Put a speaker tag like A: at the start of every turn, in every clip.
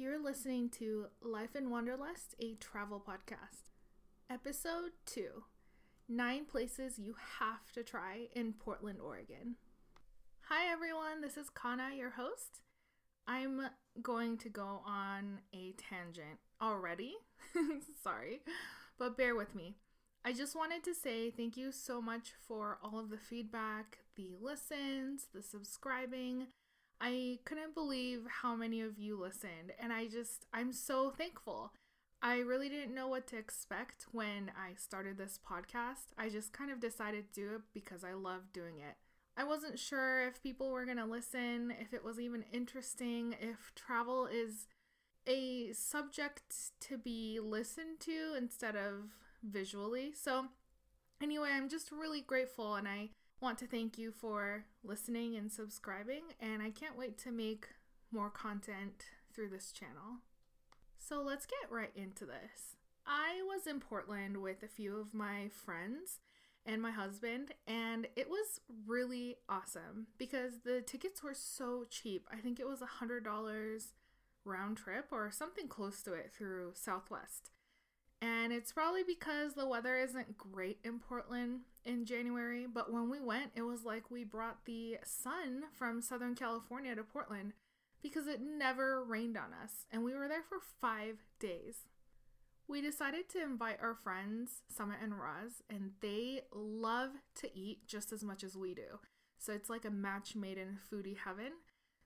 A: You're listening to Life in Wanderlust, a travel podcast. Episode 2 Nine Places You Have to Try in Portland, Oregon. Hi, everyone. This is Kana, your host. I'm going to go on a tangent already. Sorry, but bear with me. I just wanted to say thank you so much for all of the feedback, the listens, the subscribing. I couldn't believe how many of you listened, and I just, I'm so thankful. I really didn't know what to expect when I started this podcast. I just kind of decided to do it because I love doing it. I wasn't sure if people were going to listen, if it was even interesting, if travel is a subject to be listened to instead of visually. So, anyway, I'm just really grateful and I want to thank you for listening and subscribing, and I can't wait to make more content through this channel. So, let's get right into this. I was in Portland with a few of my friends and my husband, and it was really awesome because the tickets were so cheap. I think it was a $100 round trip or something close to it through Southwest. And it's probably because the weather isn't great in Portland in January, but when we went, it was like we brought the sun from Southern California to Portland because it never rained on us, and we were there for five days. We decided to invite our friends, Summit and Roz, and they love to eat just as much as we do. So it's like a match made in foodie heaven.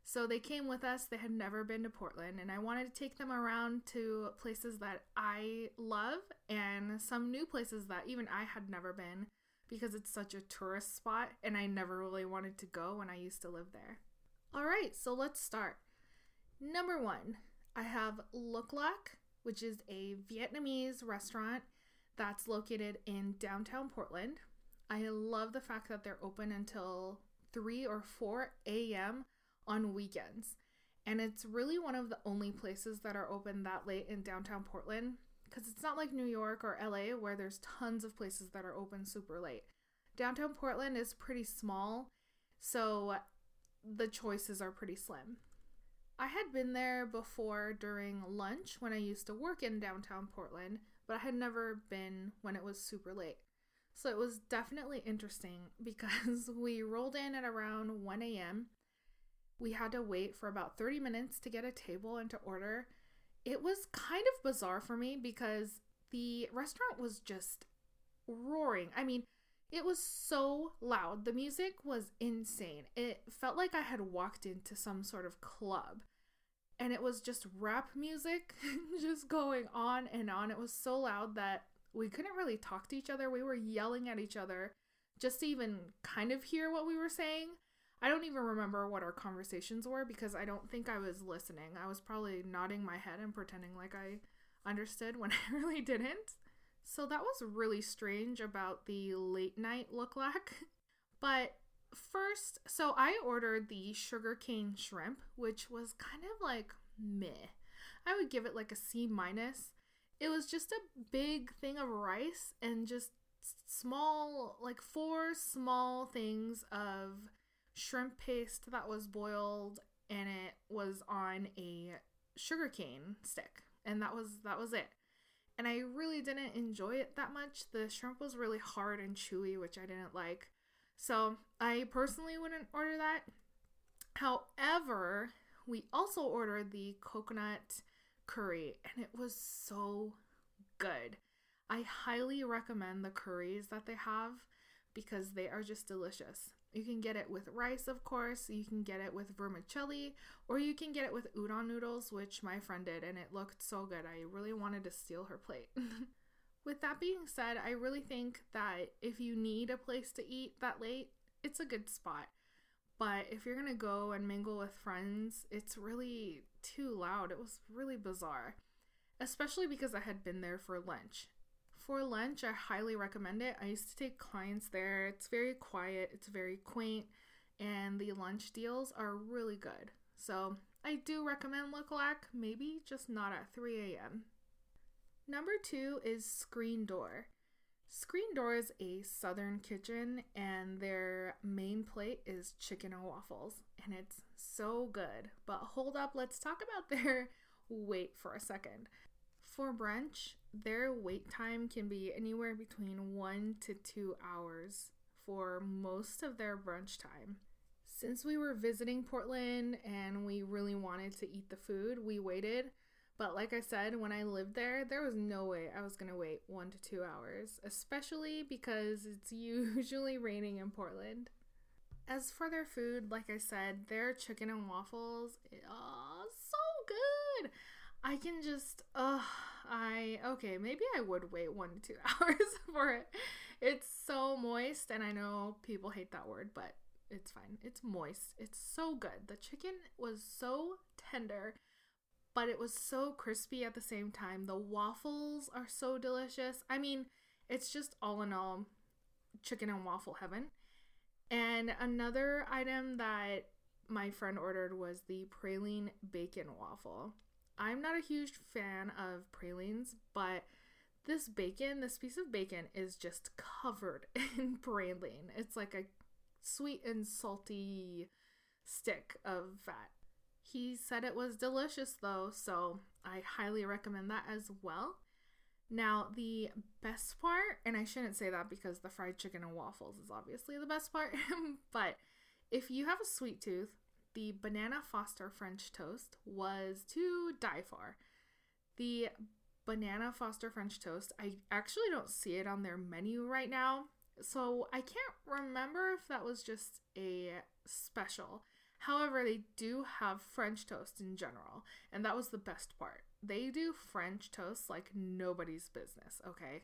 A: So they came with us. They had never been to Portland, and I wanted to take them around to places that I love and some new places that even I had never been because it's such a tourist spot and I never really wanted to go when I used to live there. All right, so let's start. Number one, I have Luc Lac, which is a Vietnamese restaurant that's located in downtown Portland. I love the fact that they're open until 3 or 4 a.m on weekends. And it's really one of the only places that are open that late in downtown Portland because it's not like New York or LA where there's tons of places that are open super late. Downtown Portland is pretty small, so the choices are pretty slim. I had been there before during lunch when I used to work in downtown Portland, but I had never been when it was super late. So it was definitely interesting because we rolled in at around 1 a.m we had to wait for about 30 minutes to get a table and to order. It was kind of bizarre for me because the restaurant was just roaring. I mean, it was so loud. The music was insane. It felt like I had walked into some sort of club. And it was just rap music just going on and on. It was so loud that we couldn't really talk to each other. We were yelling at each other just to even kind of hear what we were saying. I don't even remember what our conversations were because I don't think I was listening. I was probably nodding my head and pretending like I understood when I really didn't. So that was really strange about the late night Luc Lac. But first, so I ordered the sugarcane shrimp, which was kind of like meh. I would give it like a C minus. It was just a big thing of rice and just small, like four small things of shrimp paste that was boiled and it was on a sugarcane stick and that was that was it. And i really didn't enjoy it that much. The shrimp was really hard and chewy which i didn't like. So i personally wouldn't order that. However we also ordered the coconut curry and it was so good. I highly recommend the curries that they have because they are just delicious you can get it with rice, of course. You can get it with vermicelli, or you can get it with udon noodles, which my friend did, and it looked so good. I really wanted to steal her plate. with that being said, I really think that if you need a place to eat that late, it's a good spot. But if you're gonna go and mingle with friends, it's really too loud. It was really bizarre, especially because I had been there for lunch for lunch, I highly recommend it. I used to take clients there. It's very quiet, it's very quaint, and the lunch deals are really good. So I do recommend Luc Lac, maybe just not at 3 a.m. Number two is Screen Door. Screen Door is a southern kitchen, and their main plate is chicken and waffles, and it's so good. But hold up, let's talk about their wait for a second. For brunch, their wait time can be anywhere between one to two hours for most of their brunch time. Since we were visiting Portland and we really wanted to eat the food, we waited. But like I said, when I lived there, there was no way I was gonna wait one to two hours, especially because it's usually raining in Portland. As for their food, like I said, their chicken and waffles, oh, so good. I can just, uh, I, okay, maybe I would wait one to two hours for it. It's so moist, and I know people hate that word, but it's fine. It's moist. It's so good. The chicken was so tender, but it was so crispy at the same time. The waffles are so delicious. I mean, it's just all in all chicken and waffle heaven. And another item that my friend ordered was the praline bacon waffle. I'm not a huge fan of pralines, but this bacon, this piece of bacon, is just covered in praline. It's like a sweet and salty stick of fat. He said it was delicious though, so I highly recommend that as well. Now, the best part, and I shouldn't say that because the fried chicken and waffles is obviously the best part, but if you have a sweet tooth, the banana Foster French toast was to die for. The banana Foster French toast, I actually don't see it on their menu right now, so I can't remember if that was just a special. However, they do have French toast in general, and that was the best part. They do French toast like nobody's business, okay?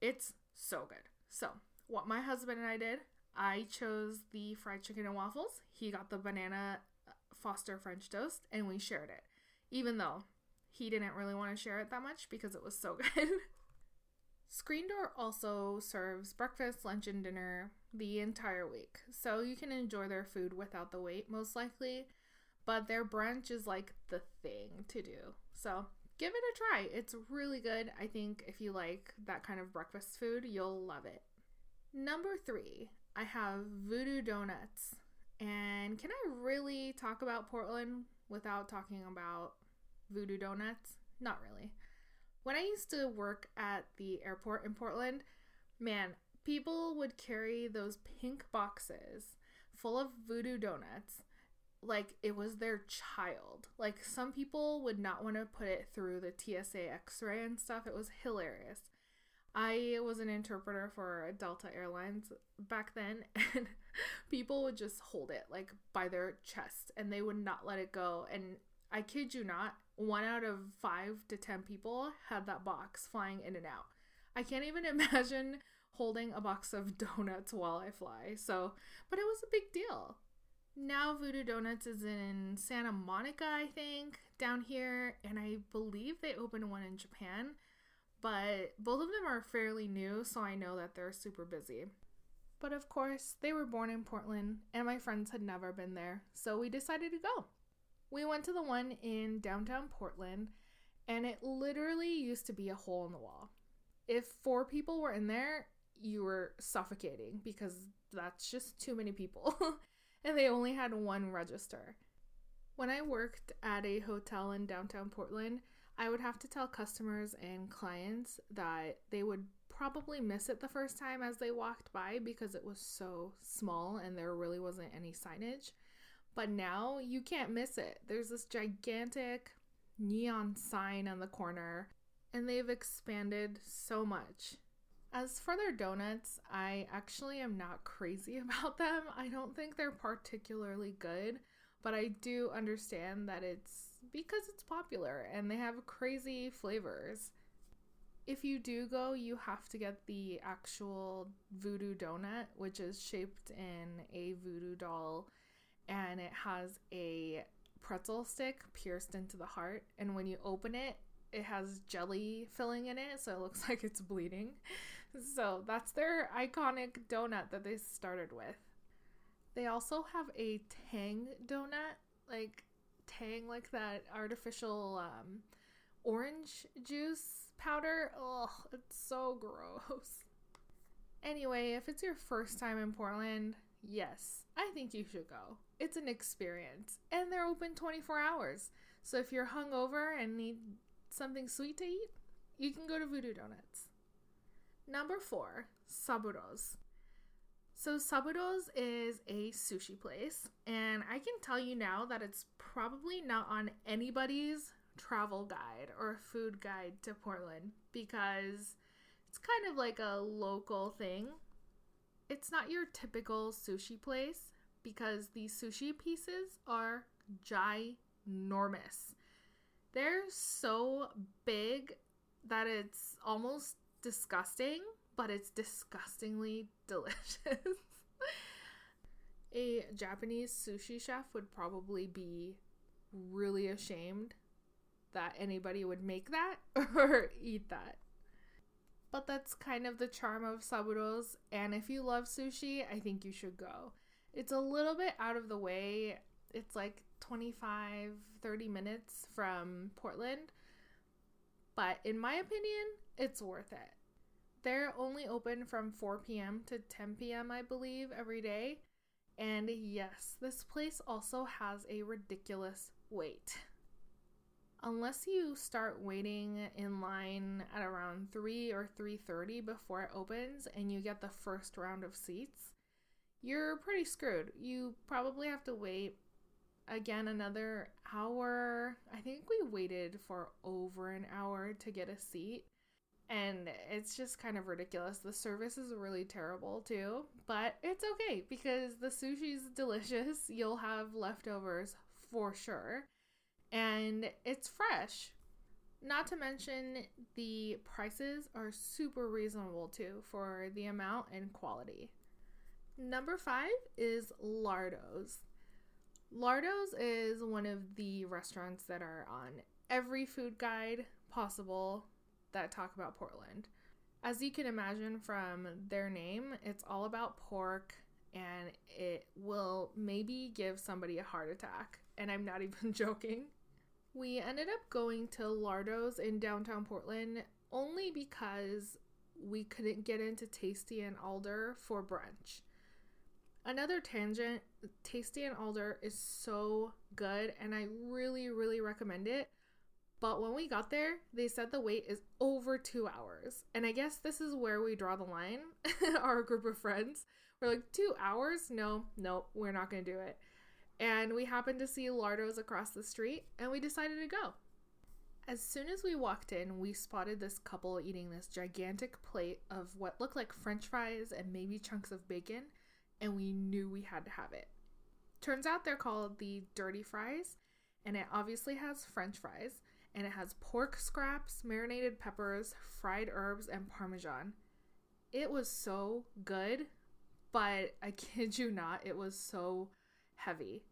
A: It's so good. So, what my husband and I did, I chose the fried chicken and waffles. He got the banana uh, Foster French toast, and we shared it. Even though he didn't really want to share it that much because it was so good. Screen Door also serves breakfast, lunch, and dinner the entire week, so you can enjoy their food without the wait, most likely. But their brunch is like the thing to do. So give it a try. It's really good. I think if you like that kind of breakfast food, you'll love it. Number three, I have Voodoo Donuts. And can I really talk about Portland without talking about Voodoo Donuts? Not really. When I used to work at the airport in Portland, man, people would carry those pink boxes full of voodoo donuts like it was their child. Like some people would not want to put it through the TSA x-ray and stuff. It was hilarious. I was an interpreter for Delta Airlines back then and people would just hold it like by their chest and they would not let it go and I kid you not, one out of 5 to 10 people had that box flying in and out. I can't even imagine holding a box of donuts while I fly. So, but it was a big deal now Voodoo Donuts is in Santa Monica, I think, down here, and I believe they opened one in Japan. But both of them are fairly new, so I know that they're super busy. But of course, they were born in Portland, and my friends had never been there, so we decided to go. We went to the one in downtown Portland, and it literally used to be a hole in the wall. If four people were in there, you were suffocating because that's just too many people. and they only had one register. When I worked at a hotel in downtown Portland, I would have to tell customers and clients that they would probably miss it the first time as they walked by because it was so small and there really wasn't any signage. But now you can't miss it. There's this gigantic neon sign on the corner, and they've expanded so much. As for their donuts, I actually am not crazy about them. I don't think they're particularly good, but I do understand that it's because it's popular and they have crazy flavors. If you do go, you have to get the actual voodoo donut, which is shaped in a voodoo doll and it has a pretzel stick pierced into the heart. And when you open it, it has jelly filling in it, so it looks like it's bleeding. So that's their iconic donut that they started with. They also have a Tang donut, like Tang, like that artificial um, orange juice powder. Ugh, it's so gross. Anyway, if it's your first time in Portland, yes, I think you should go. It's an experience, and they're open 24 hours. So if you're hungover and need something sweet to eat, you can go to Voodoo Donuts. Number four, Saburo's. So Saburo's is a sushi place, and I can tell you now that it's probably not on anybody's travel guide or food guide to Portland because it's kind of like a local thing. It's not your typical sushi place because the sushi pieces are ginormous. They're so big that it's almost disgusting, but it's disgustingly delicious. a Japanese sushi chef would probably be really ashamed that anybody would make that or eat that. But that's kind of the charm of Saburo's, and if you love sushi, I think you should go. It's a little bit out of the way. It's like 25 30 minutes from Portland. But in my opinion, it's worth it. They're only open from 4 p.m. to 10 p.m., I believe, every day. And yes, this place also has a ridiculous wait. Unless you start waiting in line at around 3 or 3:30 before it opens and you get the first round of seats, you're pretty screwed. You probably have to wait again another hour. I think we waited for over an hour to get a seat. And it's just kind of ridiculous. The service is really terrible too, but it's okay because the sushi's delicious. You'll have leftovers for sure. And it's fresh. Not to mention, the prices are super reasonable too for the amount and quality. Number five is Lardo's. Lardo's is one of the restaurants that are on every food guide possible that talk about Portland. As you can imagine from their name, it's all about pork and it will maybe give somebody a heart attack. And I'm not even joking. We ended up going to Lardo's in downtown Portland only because we couldn't get into Tasty and Alder for brunch. Another tangent Tasty and Alder is so good and I really, really recommend it. But when we got there, they said the wait is over two hours. And I guess this is where we draw the line, our group of friends. We're like, two hours? No, no, we're not going to do it. And we happened to see Lardo's across the street and we decided to go. As soon as we walked in, we spotted this couple eating this gigantic plate of what looked like french fries and maybe chunks of bacon and we knew we had to have it. Turns out they're called the dirty fries, and it obviously has french fries, and it has pork scraps, marinated peppers, fried herbs, and parmesan. It was so good, but I kid you not, it was so heavy.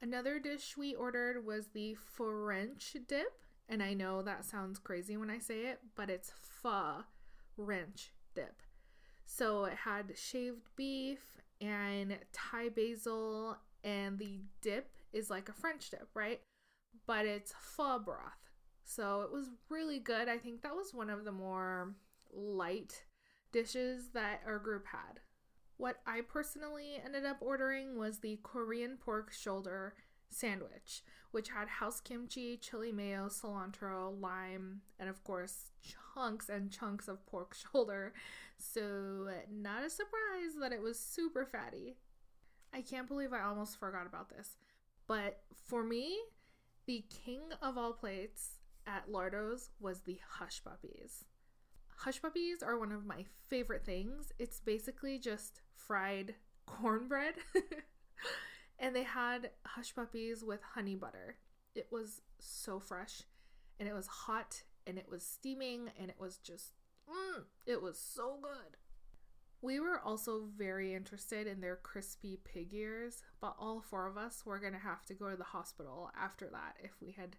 A: Another dish we ordered was the French dip, and I know that sounds crazy when I say it, but it's pho wrench dip. So it had shaved beef and Thai basil, and the dip is like a French dip, right? But it's pho broth. So it was really good. I think that was one of the more light dishes that our group had. What I personally ended up ordering was the Korean pork shoulder sandwich, which had house kimchi, chili mayo, cilantro, lime, and of course, chunks and chunks of pork shoulder. So, not a surprise that it was super fatty. I can't believe I almost forgot about this. But for me, the king of all plates at Lardo's was the hush puppies. Hush puppies are one of my favorite things. It's basically just fried cornbread. and they had hush puppies with honey butter. It was so fresh and it was hot and it was steaming and it was just mm, it was so good. We were also very interested in their crispy pig ears, but all four of us were going to have to go to the hospital after that if we had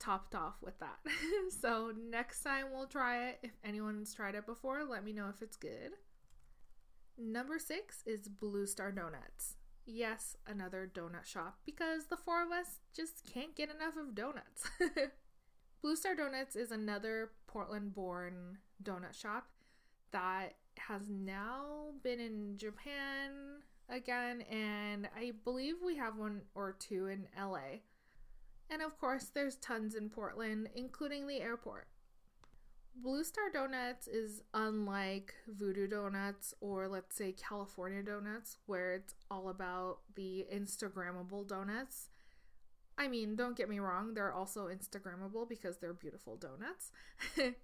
A: topped off with that. so next time we'll try it. If anyone's tried it before, let me know if it's good. Number six is Blue Star Donuts. Yes, another donut shop because the four of us just can't get enough of donuts. Blue Star Donuts is another Portland born donut shop that has now been in Japan again, and I believe we have one or two in LA. And of course, there's tons in Portland, including the airport. Blue Star Donuts is unlike Voodoo Donuts or let's say California Donuts, where it's all about the Instagrammable donuts. I mean, don't get me wrong, they're also Instagrammable because they're beautiful donuts.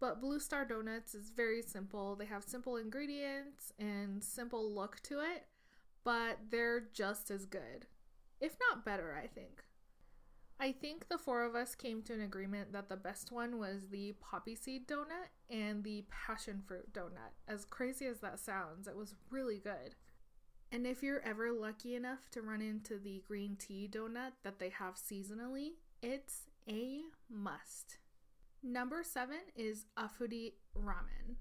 A: but Blue Star Donuts is very simple. They have simple ingredients and simple look to it, but they're just as good, if not better, I think. I think the four of us came to an agreement that the best one was the poppy seed donut and the passion fruit donut. As crazy as that sounds, it was really good. And if you're ever lucky enough to run into the green tea donut that they have seasonally, it's a must. Number seven is Afuri Ramen.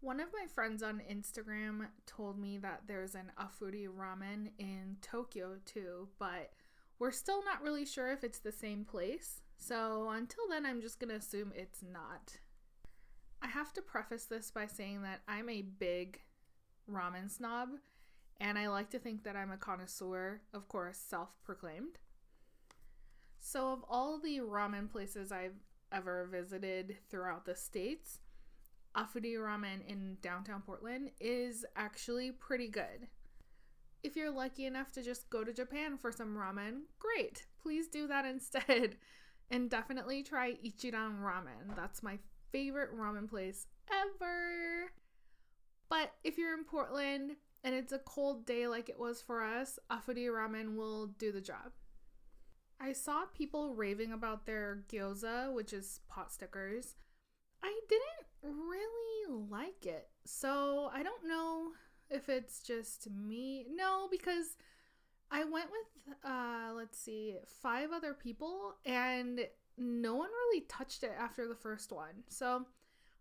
A: One of my friends on Instagram told me that there's an Afuri Ramen in Tokyo too, but we're still not really sure if it's the same place, so until then, I'm just gonna assume it's not. I have to preface this by saying that I'm a big ramen snob, and I like to think that I'm a connoisseur, of course, self proclaimed. So, of all the ramen places I've ever visited throughout the states, Afuri Ramen in downtown Portland is actually pretty good. If you're lucky enough to just go to Japan for some ramen, great. Please do that instead. And definitely try Ichiran Ramen. That's my favorite ramen place ever. But if you're in Portland and it's a cold day like it was for us, Afuri Ramen will do the job. I saw people raving about their gyoza, which is pot stickers. I didn't really like it. So I don't know if it's just me. No, because I went with uh let's see, five other people and no one really touched it after the first one. So,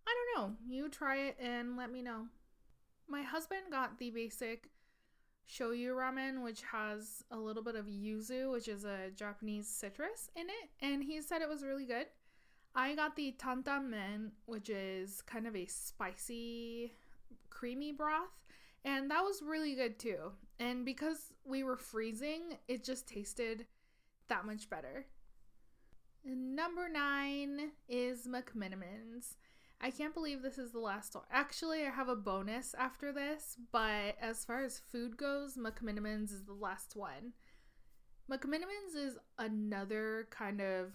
A: I don't know. You try it and let me know. My husband got the basic shoyu ramen which has a little bit of yuzu, which is a Japanese citrus in it, and he said it was really good. I got the tantan men, which is kind of a spicy creamy broth and that was really good too. And because we were freezing, it just tasted that much better. Number nine is McMenamins. I can't believe this is the last one. Actually, I have a bonus after this, but as far as food goes, McMenamins is the last one. McMenamins is another kind of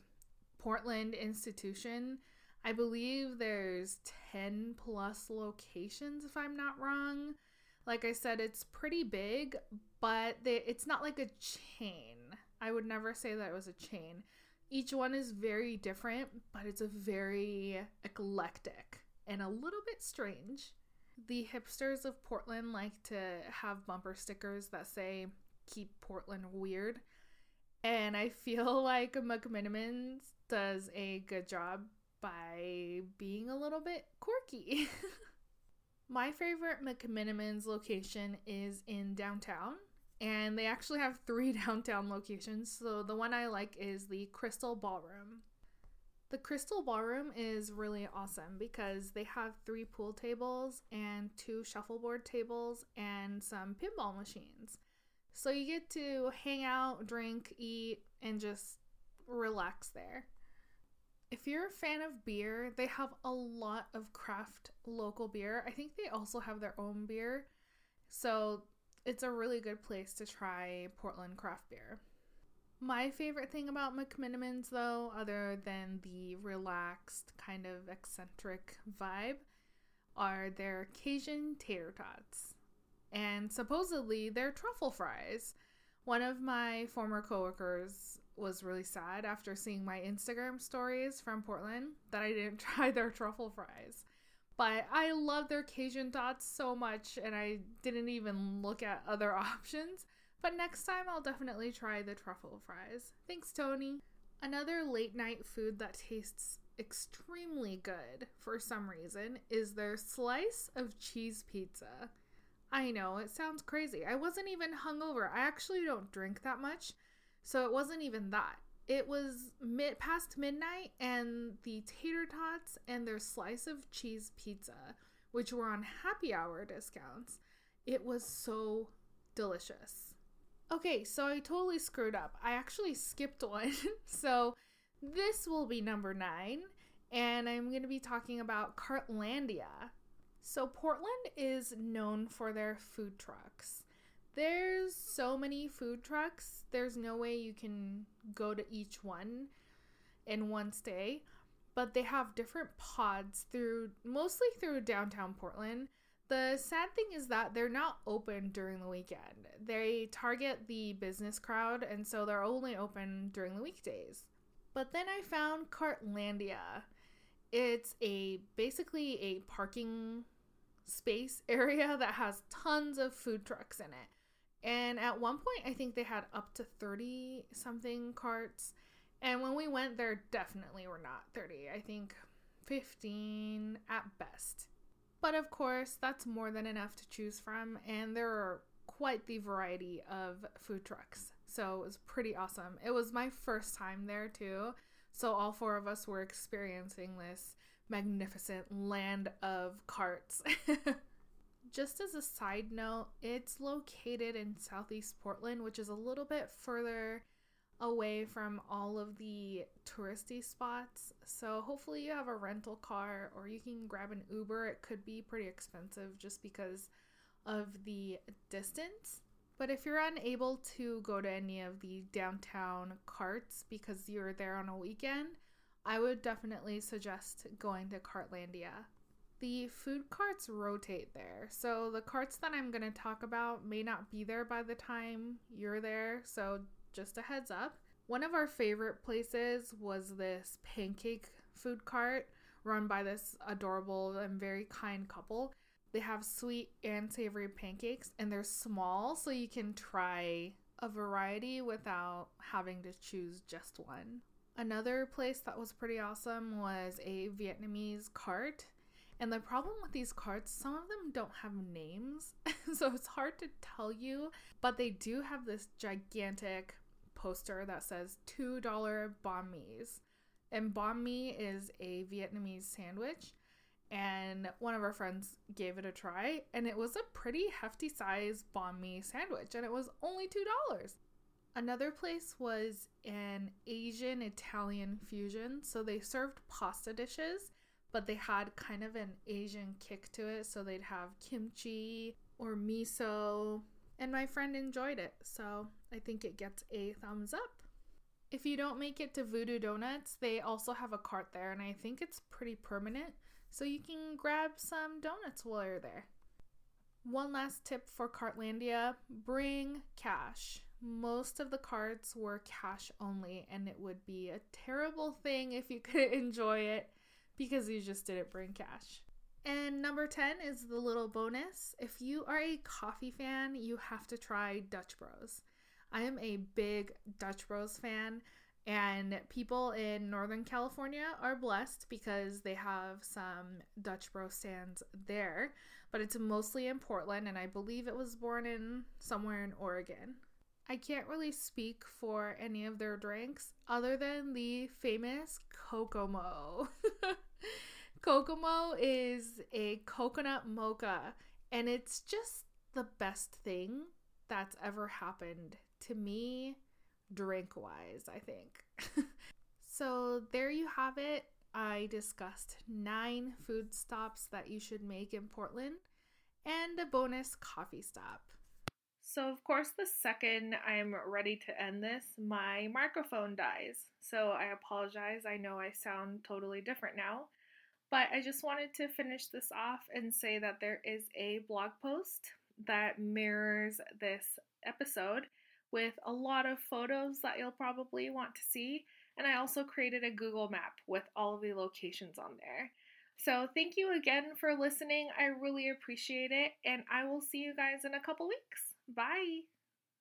A: Portland institution. I believe there's 10 plus locations, if I'm not wrong. Like I said, it's pretty big, but they, it's not like a chain. I would never say that it was a chain. Each one is very different, but it's a very eclectic and a little bit strange. The hipsters of Portland like to have bumper stickers that say keep Portland weird. And I feel like McMenamins does a good job by being a little bit quirky. My favorite McMenamins location is in downtown, and they actually have three downtown locations. So the one I like is the Crystal Ballroom. The Crystal Ballroom is really awesome because they have three pool tables and two shuffleboard tables and some pinball machines. So you get to hang out, drink, eat, and just relax there. If you're a fan of beer, they have a lot of craft local beer. I think they also have their own beer. So it's a really good place to try Portland craft beer. My favorite thing about McMenamins, though, other than the relaxed, kind of eccentric vibe, are their Cajun tater tots. And supposedly their truffle fries. One of my former coworkers was really sad after seeing my Instagram stories from Portland that I didn't try their truffle fries. But I love their Cajun dots so much and I didn't even look at other options. But next time I'll definitely try the truffle fries. Thanks, Tony. Another late night food that tastes extremely good for some reason is their slice of cheese pizza. I know, it sounds crazy. I wasn't even hungover. I actually don't drink that much, so it wasn't even that. It was mid past midnight and the tater tots and their slice of cheese pizza, which were on happy hour discounts. It was so delicious. Okay, so I totally screwed up. I actually skipped one. so this will be number nine, and I'm going to be talking about Cartlandia. So Portland is known for their food trucks. There's so many food trucks, there's no way you can go to each one in one stay, but they have different pods through mostly through downtown Portland. The sad thing is that they're not open during the weekend. They target the business crowd and so they're only open during the weekdays. But then I found Cartlandia. It's a basically a parking space area that has tons of food trucks in it. And at one point, I think they had up to 30 something carts. And when we went, there definitely were not 30. I think 15 at best. But of course, that's more than enough to choose from. And there are quite the variety of food trucks. So it was pretty awesome. It was my first time there too. So all four of us were experiencing this magnificent land of carts. Just as a side note, it's located in southeast Portland, which is a little bit further away from all of the touristy spots. So hopefully you have a rental car or you can grab an Uber. It could be pretty expensive just because of the distance. But if you're unable to go to any of the downtown carts because you're there on a weekend, I would definitely suggest going to Cartlandia. The food carts rotate there. So the carts that I'm going to talk about may not be there by the time you're there. So just a heads up. One of our favorite places was this pancake food cart run by this adorable and very kind couple. They have sweet and savory pancakes and they're small so you can try a variety without having to choose just one. Another place that was pretty awesome was a Vietnamese cart. And the problem with these cards, some of them don't have names, so it's hard to tell you, but they do have this gigantic poster that says $2 banh mi's. And banh mi is a Vietnamese sandwich, and one of our friends gave it a try, and it was a pretty hefty size banh mi sandwich, and it was only $2. Another place was an Asian Italian fusion. So they served pasta dishes, but they had kind of an Asian kick to it. So they'd have kimchi or miso. And my friend enjoyed it. So I think it gets a thumbs up. If you don't make it to Voodoo Donuts, they also have a cart there, and I think it's pretty permanent. So you can grab some donuts while you're there. One last tip for Cartlandia bring cash most of the cards were cash only, and it would be a terrible thing if you couldn't enjoy it because you just didn't bring cash. And number 10 is the little bonus. If you are a coffee fan, you have to try Dutch Bros. I am a big Dutch Bros fan, and people in Northern California are blessed because they have some Dutch Bros stands there, but it's mostly in Portland, and I believe it was born in somewhere in Oregon. I can't really speak for any of their drinks other than the famous Kokomo. Kokomo is a coconut mocha, and it's just the best thing that's ever happened to me, drink wise, I think. so, there you have it. I discussed nine food stops that you should make in Portland and a bonus coffee stop. So, of course, the second I'm ready to end this, my microphone dies. So, I apologize. I know I sound totally different now. But I just wanted to finish this off and say that there is a blog post that mirrors this episode with a lot of photos that you'll probably want to see. And I also created a Google map with all of the locations on there. So, thank you again for listening. I really appreciate it. And I will see you guys in a couple weeks. Bye.